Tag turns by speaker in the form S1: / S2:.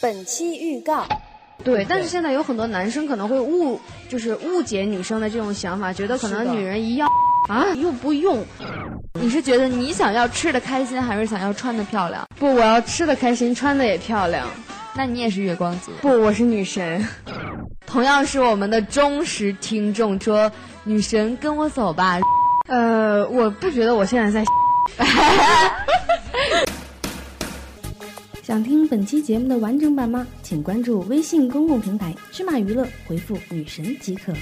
S1: 本期预告。
S2: 对，但是现在有很多男生可能会误，就是误解女生的这种想法，觉得可能女人一样啊又不用。
S3: 你是觉得你想要吃的开心，还是想要穿的漂亮？
S2: 不，我要吃的开心，穿的也漂亮。
S3: 那你也是月光族？
S2: 不，我是女神。
S3: 同样是我们的忠实听众，说女神跟我走吧。
S2: 呃，我不觉得我现在在。
S1: 想听本期节目的完整版吗？请关注微信公共平台“芝麻娱乐”，回复“女神”即可。